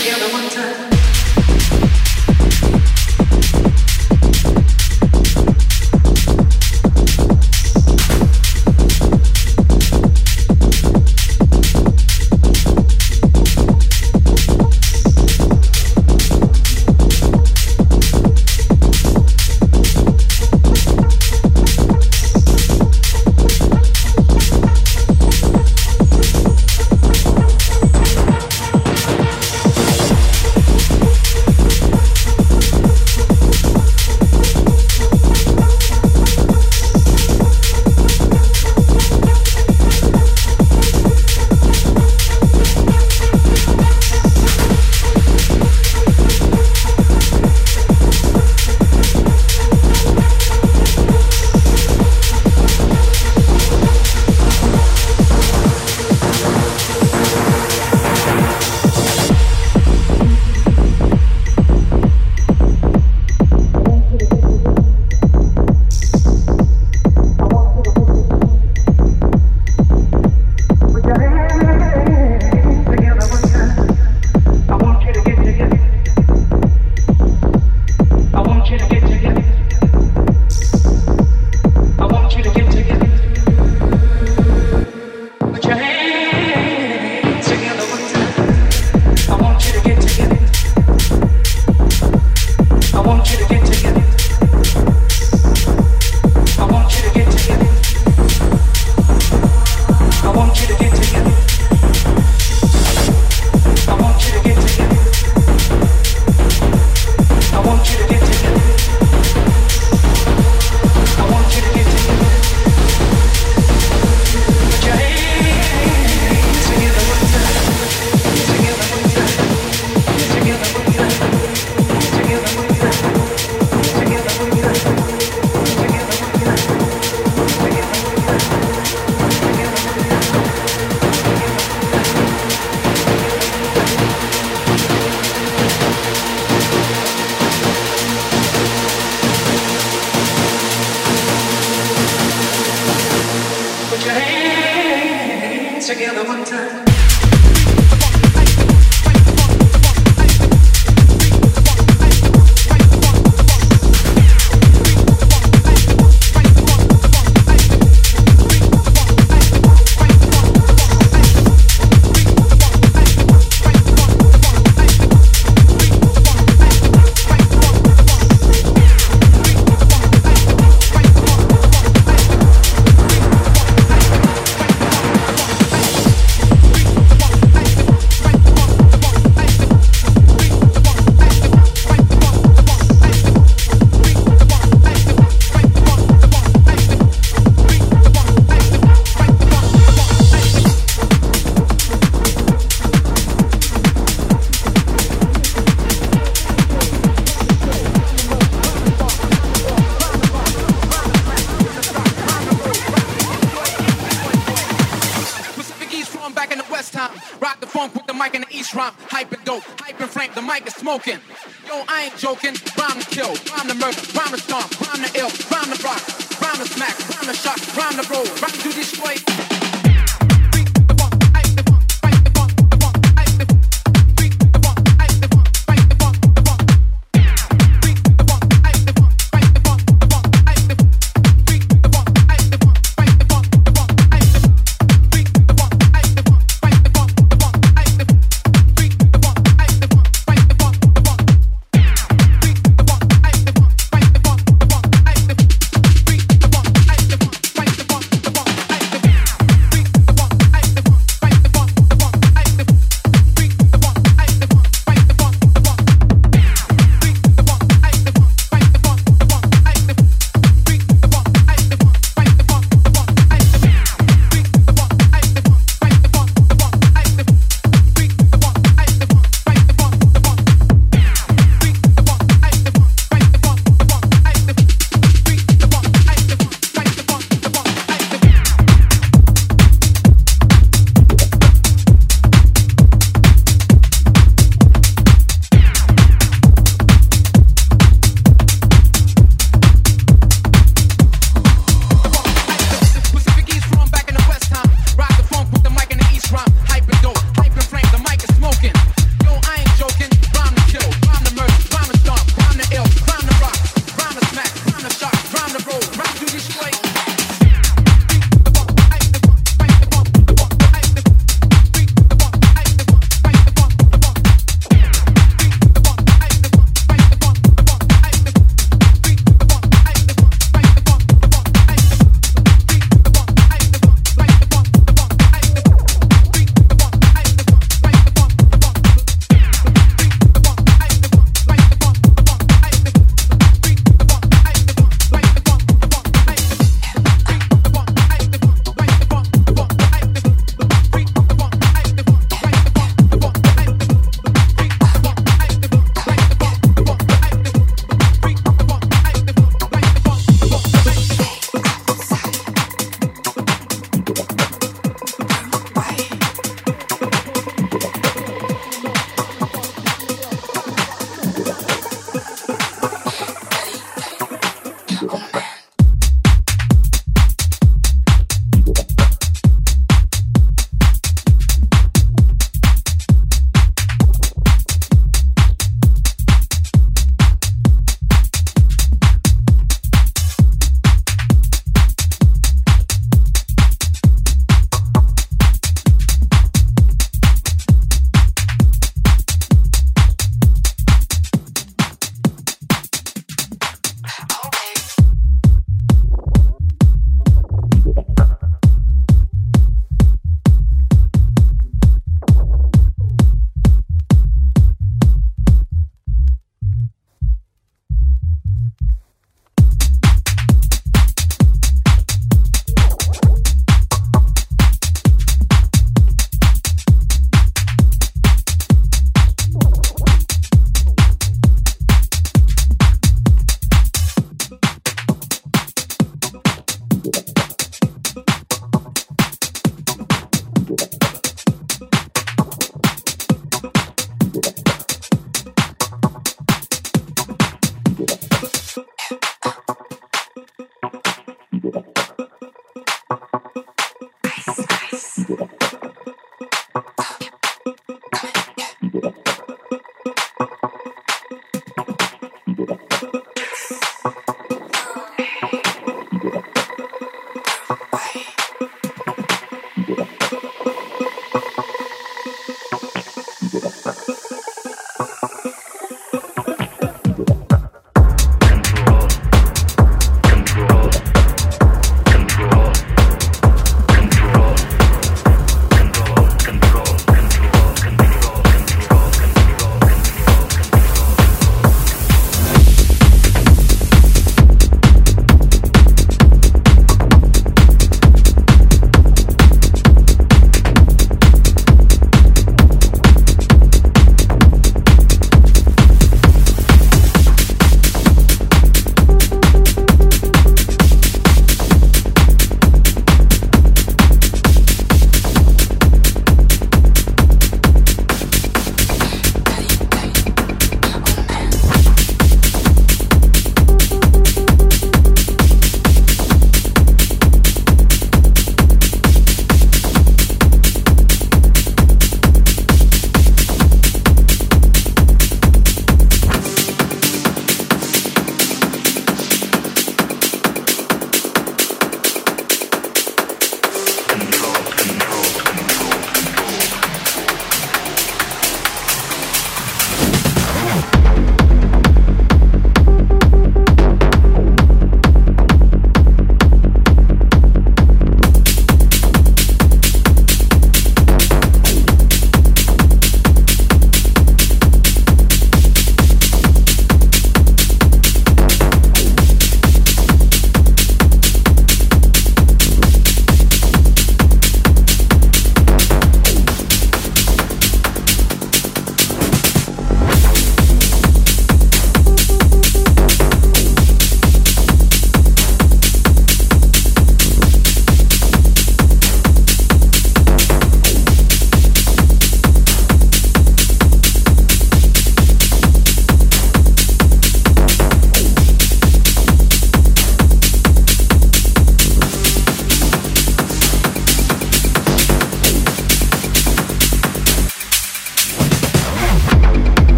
together.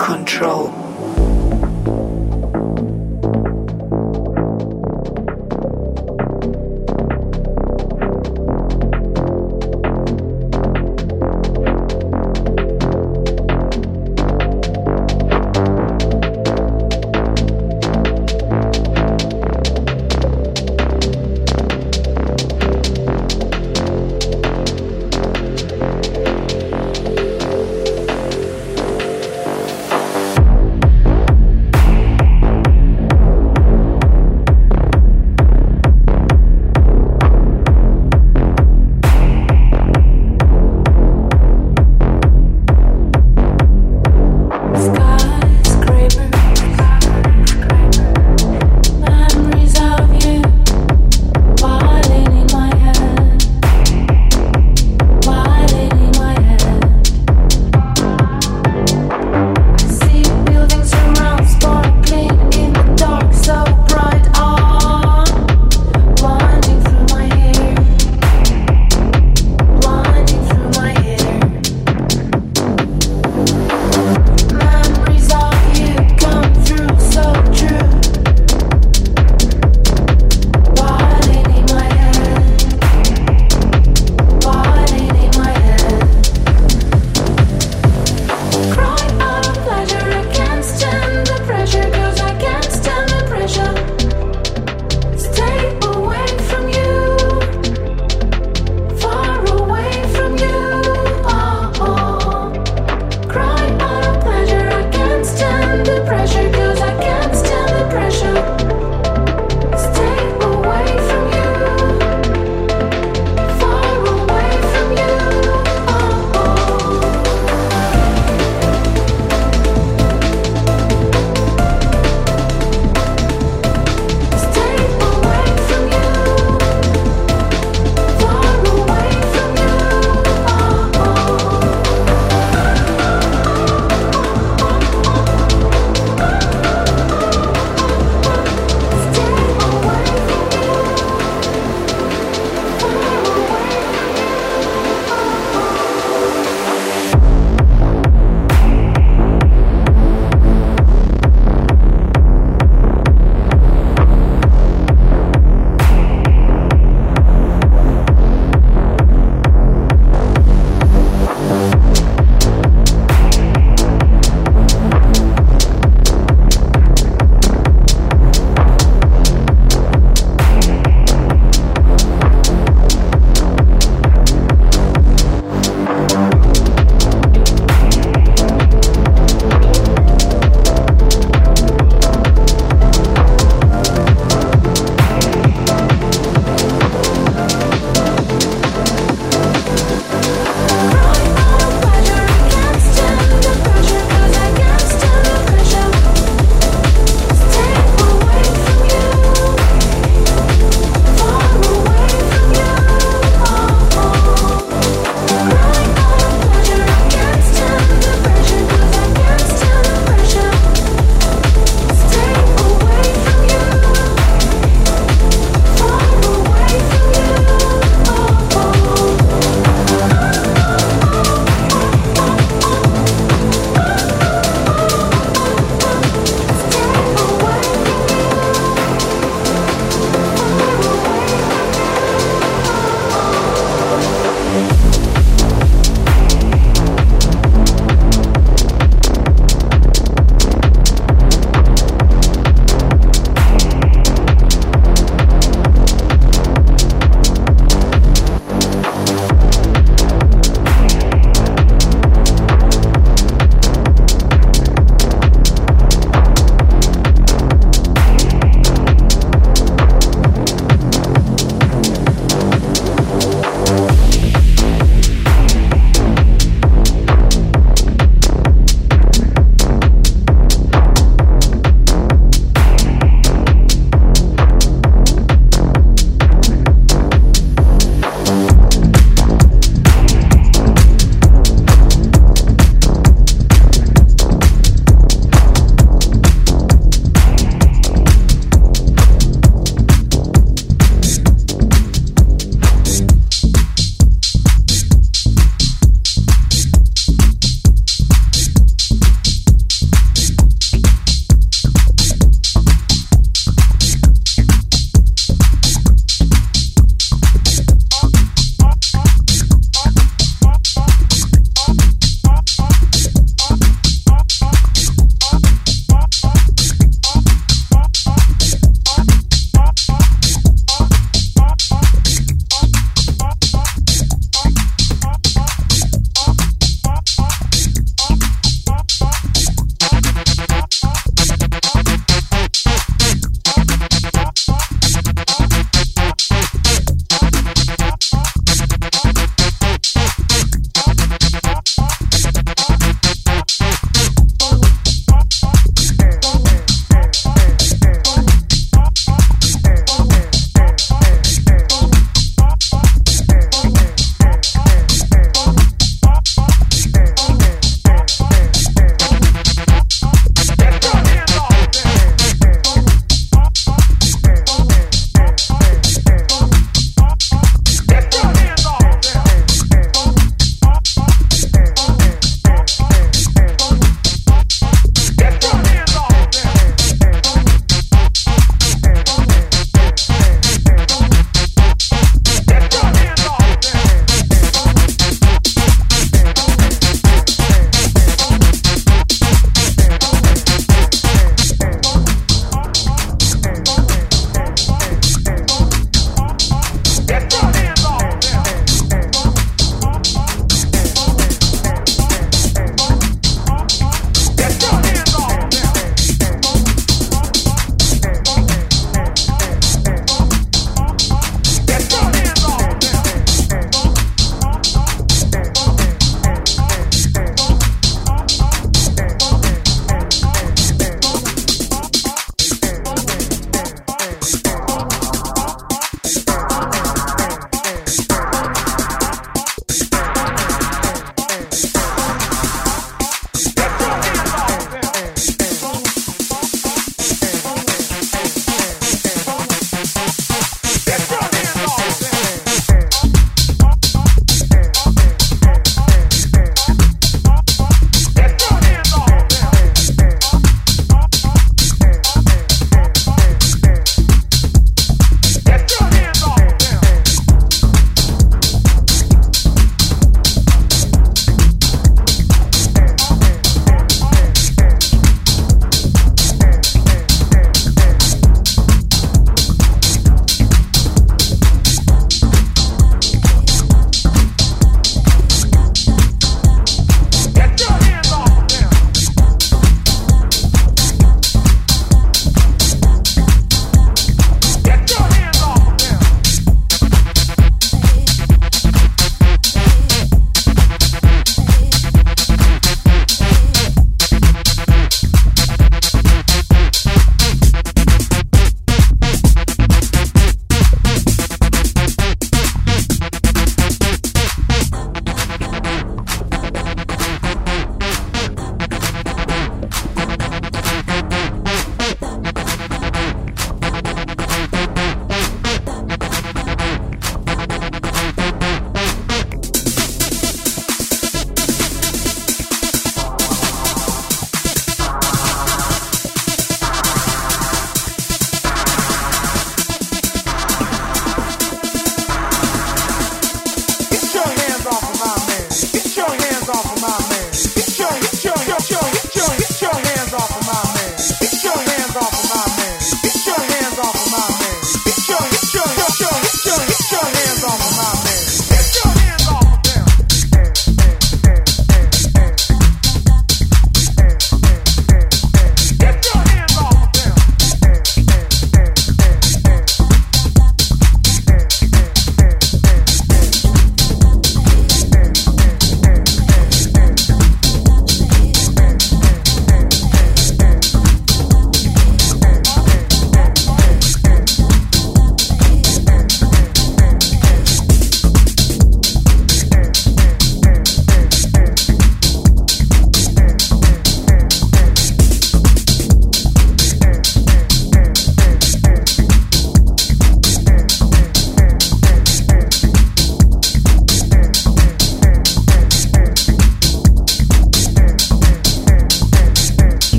control.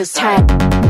Just feels